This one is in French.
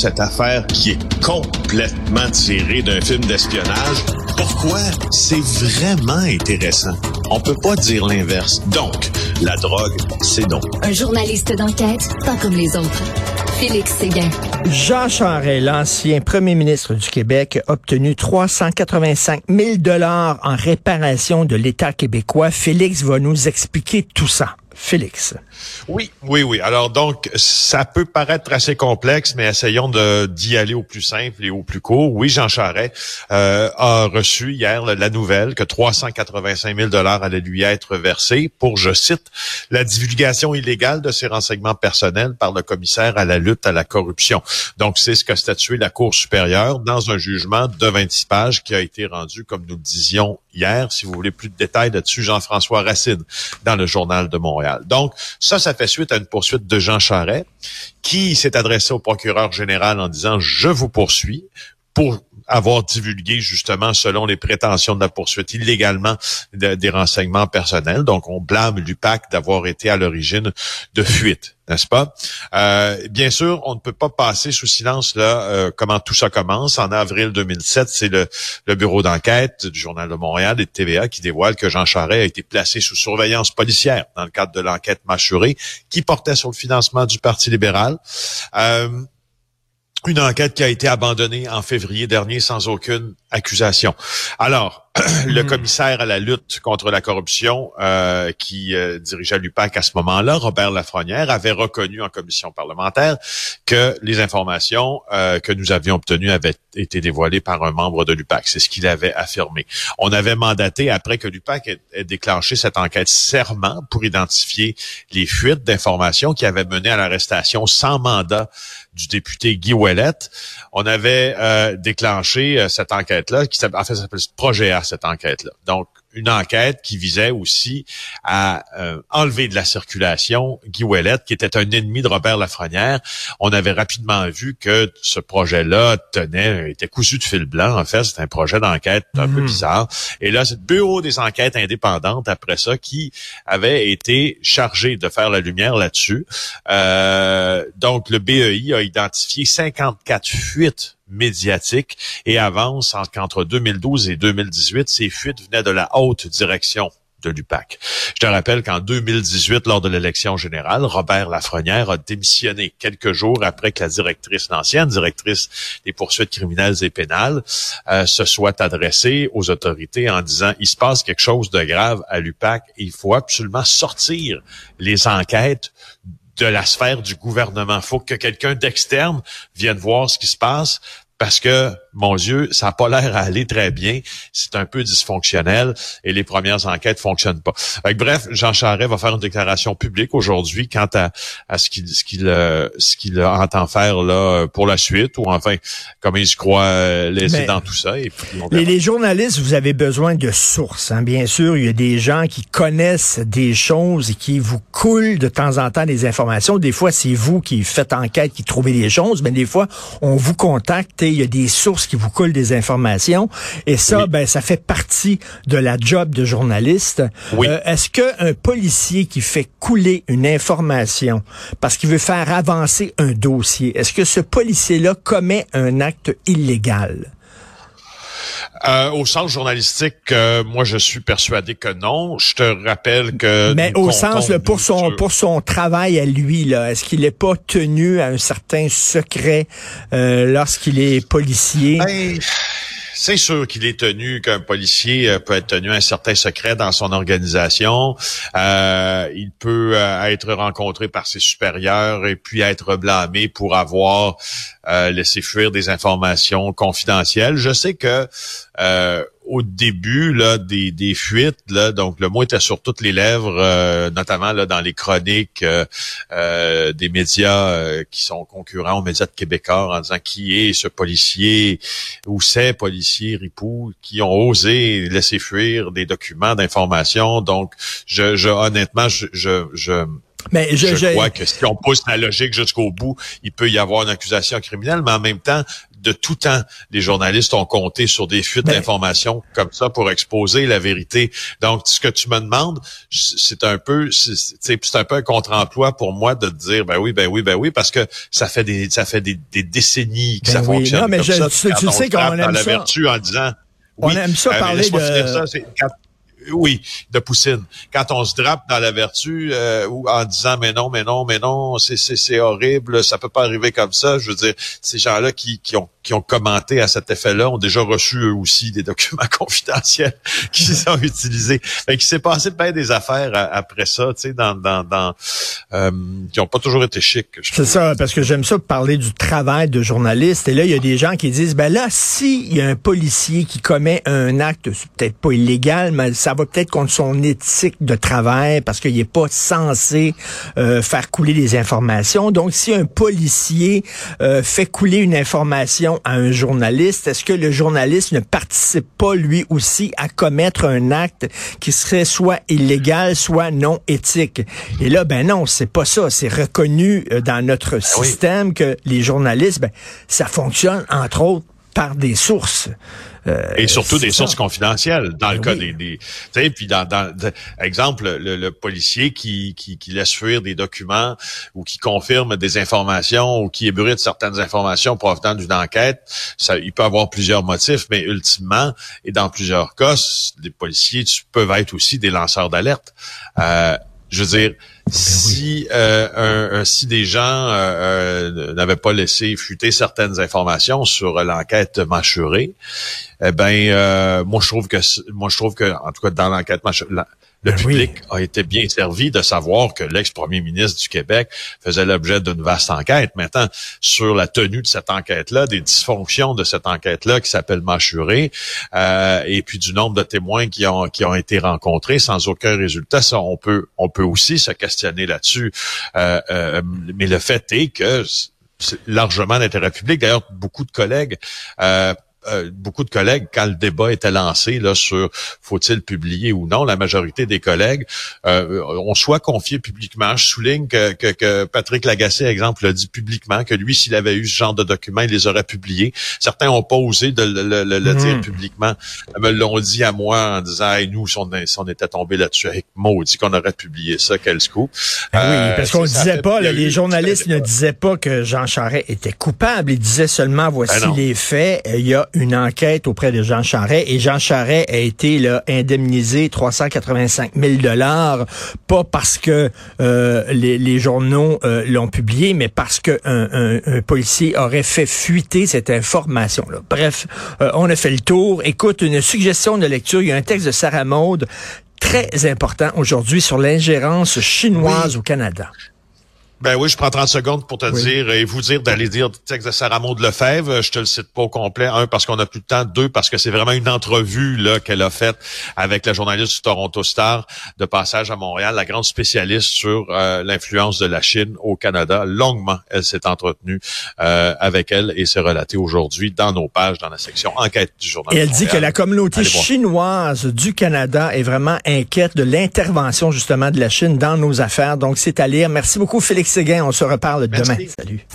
cette affaire qui est complètement tirée d'un film d'espionnage. Pourquoi? C'est vraiment intéressant? On peut pas dire l'inverse. Donc, la drogue, c'est non. Un journaliste d'enquête, pas comme les autres. Félix Séguin. Jean Charest, l'ancien premier ministre du Québec, a obtenu 385 000 dollars en réparation de l'État québécois. Félix va nous expliquer tout ça. Félix. Oui, oui, oui. Alors donc, ça peut paraître assez complexe, mais essayons d'y aller au plus simple et au plus court. Oui, Jean Charest euh, a reçu hier la nouvelle que 385 000 dollars allaient lui être versés pour, je cite, la divulgation illégale de ses renseignements personnels par le commissaire à la lutte à la corruption. Donc, c'est ce qu'a statué la Cour supérieure dans un jugement de 26 pages qui a été rendu, comme nous le disions hier. Si vous voulez plus de détails là-dessus, Jean-François Racine dans le Journal de Montréal. Ça, ça fait suite à une poursuite de Jean Charret qui s'est adressé au procureur général en disant, je vous poursuis pour avoir divulgué justement, selon les prétentions de la poursuite, illégalement des renseignements personnels. Donc, on blâme l'UPAC d'avoir été à l'origine de fuites, n'est-ce pas? Euh, bien sûr, on ne peut pas passer sous silence là euh, comment tout ça commence. En avril 2007, c'est le, le, bureau d'enquête du Journal de Montréal et de TVA qui dévoile que Jean Charest a été placé sous surveillance policière dans le cadre de l'enquête mâchurée qui portait sur le financement du Parti libéral. Euh, une enquête qui a été abandonnée en février dernier sans aucune accusation. Alors, le hmm. commissaire à la lutte contre la corruption euh, qui euh, dirigeait l'UPAC à ce moment-là, Robert Lafrenière, avait reconnu en commission parlementaire que les informations euh, que nous avions obtenues avaient été dévoilées par un membre de l'UPAC. C'est ce qu'il avait affirmé. On avait mandaté, après que l'UPAC ait, déclenché cette enquête serment pour identifier les fuites d'informations qui avaient mené à l'arrestation sans mandat du député Guy Ouellette. On avait euh, déclenché cette enquête-là, qui en fait s'appelle Projet A, cette enquête-là. Donc, une enquête qui visait aussi à euh, enlever de la circulation Guy Ouellette, qui était un ennemi de Robert Lafrenière. On avait rapidement vu que ce projet-là tenait, était cousu de fil blanc. En fait, c'est un projet d'enquête un peu mhm. bizarre. Et là, c'est le bureau des enquêtes indépendantes après ça qui avait été chargé de faire la lumière là-dessus. Euh, donc, le BEI a identifié 54 fuites médiatique et avance qu'entre 2012 et 2018, ces fuites venaient de la haute direction de l'UPAC. Je te rappelle qu'en 2018, lors de l'élection générale, Robert Lafrenière a démissionné quelques jours après que la directrice, l'ancienne directrice des poursuites criminelles et pénales, euh, se soit adressée aux autorités en disant il se passe quelque chose de grave à l'UPAC il faut absolument sortir les enquêtes de la sphère du gouvernement. Il faut que quelqu'un d'externe vienne voir ce qui se passe parce que, mon Dieu, ça n'a pas l'air à aller très bien. C'est un peu dysfonctionnel et les premières enquêtes fonctionnent pas. bref, Jean Charest va faire une déclaration publique aujourd'hui quant à, à ce qu'il ce qu'il euh, ce qu'il entend faire là pour la suite ou enfin comment il se croit euh, laisser dans tout ça. Et les, les, journalistes, vous avez besoin de sources. Hein. Bien sûr, il y a des gens qui connaissent des choses et qui vous coulent de temps en temps des informations. Des fois, c'est vous qui faites enquête, qui trouvez des choses, mais des fois, on vous contacte il y a des sources qui vous coulent des informations. Et ça, ben, ça fait partie de la job de journaliste. Euh, est-ce qu'un policier qui fait couler une information parce qu'il veut faire avancer un dossier, est-ce que ce policier-là commet un acte illégal? Euh, au sens journalistique, euh, moi je suis persuadé que non. Je te rappelle que mais au sens pour son pour son travail à lui là, est-ce qu'il n'est pas tenu à un certain secret euh, lorsqu'il est policier? Ben, c'est sûr qu'il est tenu qu'un policier euh, peut être tenu un certain secret dans son organisation. Euh, il peut euh, être rencontré par ses supérieurs et puis être blâmé pour avoir laissé fuir des informations confidentielles. Je sais que au début là des, des fuites là. Donc le mot était sur toutes les lèvres euh, notamment là dans les chroniques euh, euh, des médias qui sont concurrents aux médias de Québécois en disant qui est ce policier ou ces policiers ripoux qui ont osé laisser fuir des documents d'information. Donc je, je honnêtement je, je, je Mais je, je, crois que si on pousse la logique jusqu'au bout, il peut y avoir une accusation criminelle, mais en même temps, de tout temps, les journalistes ont compté sur des fuites ben, d'informations comme ça pour exposer la vérité. Donc, ce que tu me demandes, c'est un peu, c'est un peu un contre-emploi pour moi de te dire, ben oui, ben oui, ben oui, parce que ça fait des, ça fait des, décennies que ben ça fonctionne non, mais comme je, ça. Tu, sais qu'on aime dans la vertu en disant, on aime ça euh, parler de. Ça, oui, de Poussine. Quand on se drape dans la vertu euh, ou en disant mais non, mais non, mais non, c'est c'est horrible, ça peut pas arriver comme ça. Je veux dire, ces gens-là qui, qui ont qui ont commenté à cet effet-là ont déjà reçu eux aussi des documents confidentiels qui sont utilisés. Fait qu'il s'est passé plein des affaires après ça, tu sais, dans dans, dans euh, qui ont pas toujours été chics. C'est ça, parce que j'aime ça parler du travail de journaliste. Et là, il y a des gens qui disent ben là, s'il y a un policier qui commet un acte, c'est peut-être pas illégal, mais ça va peut-être contre son éthique de travail parce qu'il n'est pas censé euh, faire couler des informations. Donc, si un policier euh, fait couler une information à un journaliste, est-ce que le journaliste ne participe pas lui aussi à commettre un acte qui serait soit illégal, soit non éthique? Et là, ben non, c'est pas ça. C'est reconnu euh, dans notre ben système que les journalistes, ben, ça fonctionne entre autres par des sources. Euh, et surtout des sources confidentielles dans le ben cas des, des tu sais puis dans, dans exemple le, policier qui, qui, qui laisse fuir des documents ou qui confirme des informations ou qui ébruite certaines informations provenant d'une enquête ça il peut avoir plusieurs motifs mais ultimement et dans plusieurs cas les policiers peuvent être aussi des lanceurs d'alerte. Euh, je veux dire, si euh, un, si des gens euh, euh, n'avaient pas laissé fuiter certaines informations sur l'enquête mâchurée, eh ben moi je trouve que moi je trouve que en tout cas dans l'enquête mâchurée, le ben public a été bien servi de savoir que l'ex-premier ministre du Québec faisait l'objet d'une vaste enquête. Maintenant, sur la tenue de cette enquête-là, des dysfonctions de cette enquête-là qui s'appelle Mâchuré, euh, et puis du nombre de témoins qui ont qui ont été rencontrés sans aucun résultat, ça on peut on peut aussi se questionner là-dessus. Euh, euh, mais le fait est que c'est largement d'intérêt public. D'ailleurs, beaucoup de collègues euh, euh, beaucoup de collègues, quand le débat était lancé là sur faut-il publier ou non, la majorité des collègues euh, ont soit confié publiquement. Je souligne que, que, Patrick Lagacé, exemple, l'a dit publiquement que lui, s'il avait eu ce genre de documents, il les aurait publiés. Certains n'ont pas osé de le, dire hmm. publiquement. Ils me l'ont dit à moi en disant hey, nous, si on, était tombé là-dessus avec maudit qu'on aurait publié ça, quel scoop. Ben oui, euh, parce qu'on ne disait pas, les journalistes ne disaient pas que Jean Charest était coupable. Ils disaient seulement voici ben les faits. Il y a une enquête auprès de Jean Charret et Jean Charret a été là, indemnisé 385 000 dollars, pas parce que euh, les, journaux euh, l'ont publié, mais parce qu'un un, policier aurait fait fuiter cette information-là. Bref, euh, on a fait le tour. Écoute, une suggestion de lecture, il y a un texte de Sarah Maud très important aujourd'hui sur l'ingérence chinoise au Canada. Ben oui, je prends 30 secondes pour te dire et vous dire d'aller dire le texte de Sarah Maud Lefebvre. Je te le cite pas au complet. Un, parce qu'on a plus de temps. Deux, parce que c'est vraiment une entrevue là qu'elle a faite avec la journaliste du Toronto Star de passage à Montréal, la grande spécialiste sur euh, l'influence de la Chine au Canada. Longuement, elle s'est entretenue euh, avec elle et c'est relaté aujourd'hui dans nos pages, dans la section enquête du journal. Et elle dit que la communauté chinoise du Canada est vraiment inquiète de l'intervention justement de la Chine dans nos affaires. Donc c'est à lire. Merci beaucoup, Félix Séguin. On se reparle demain. Salut.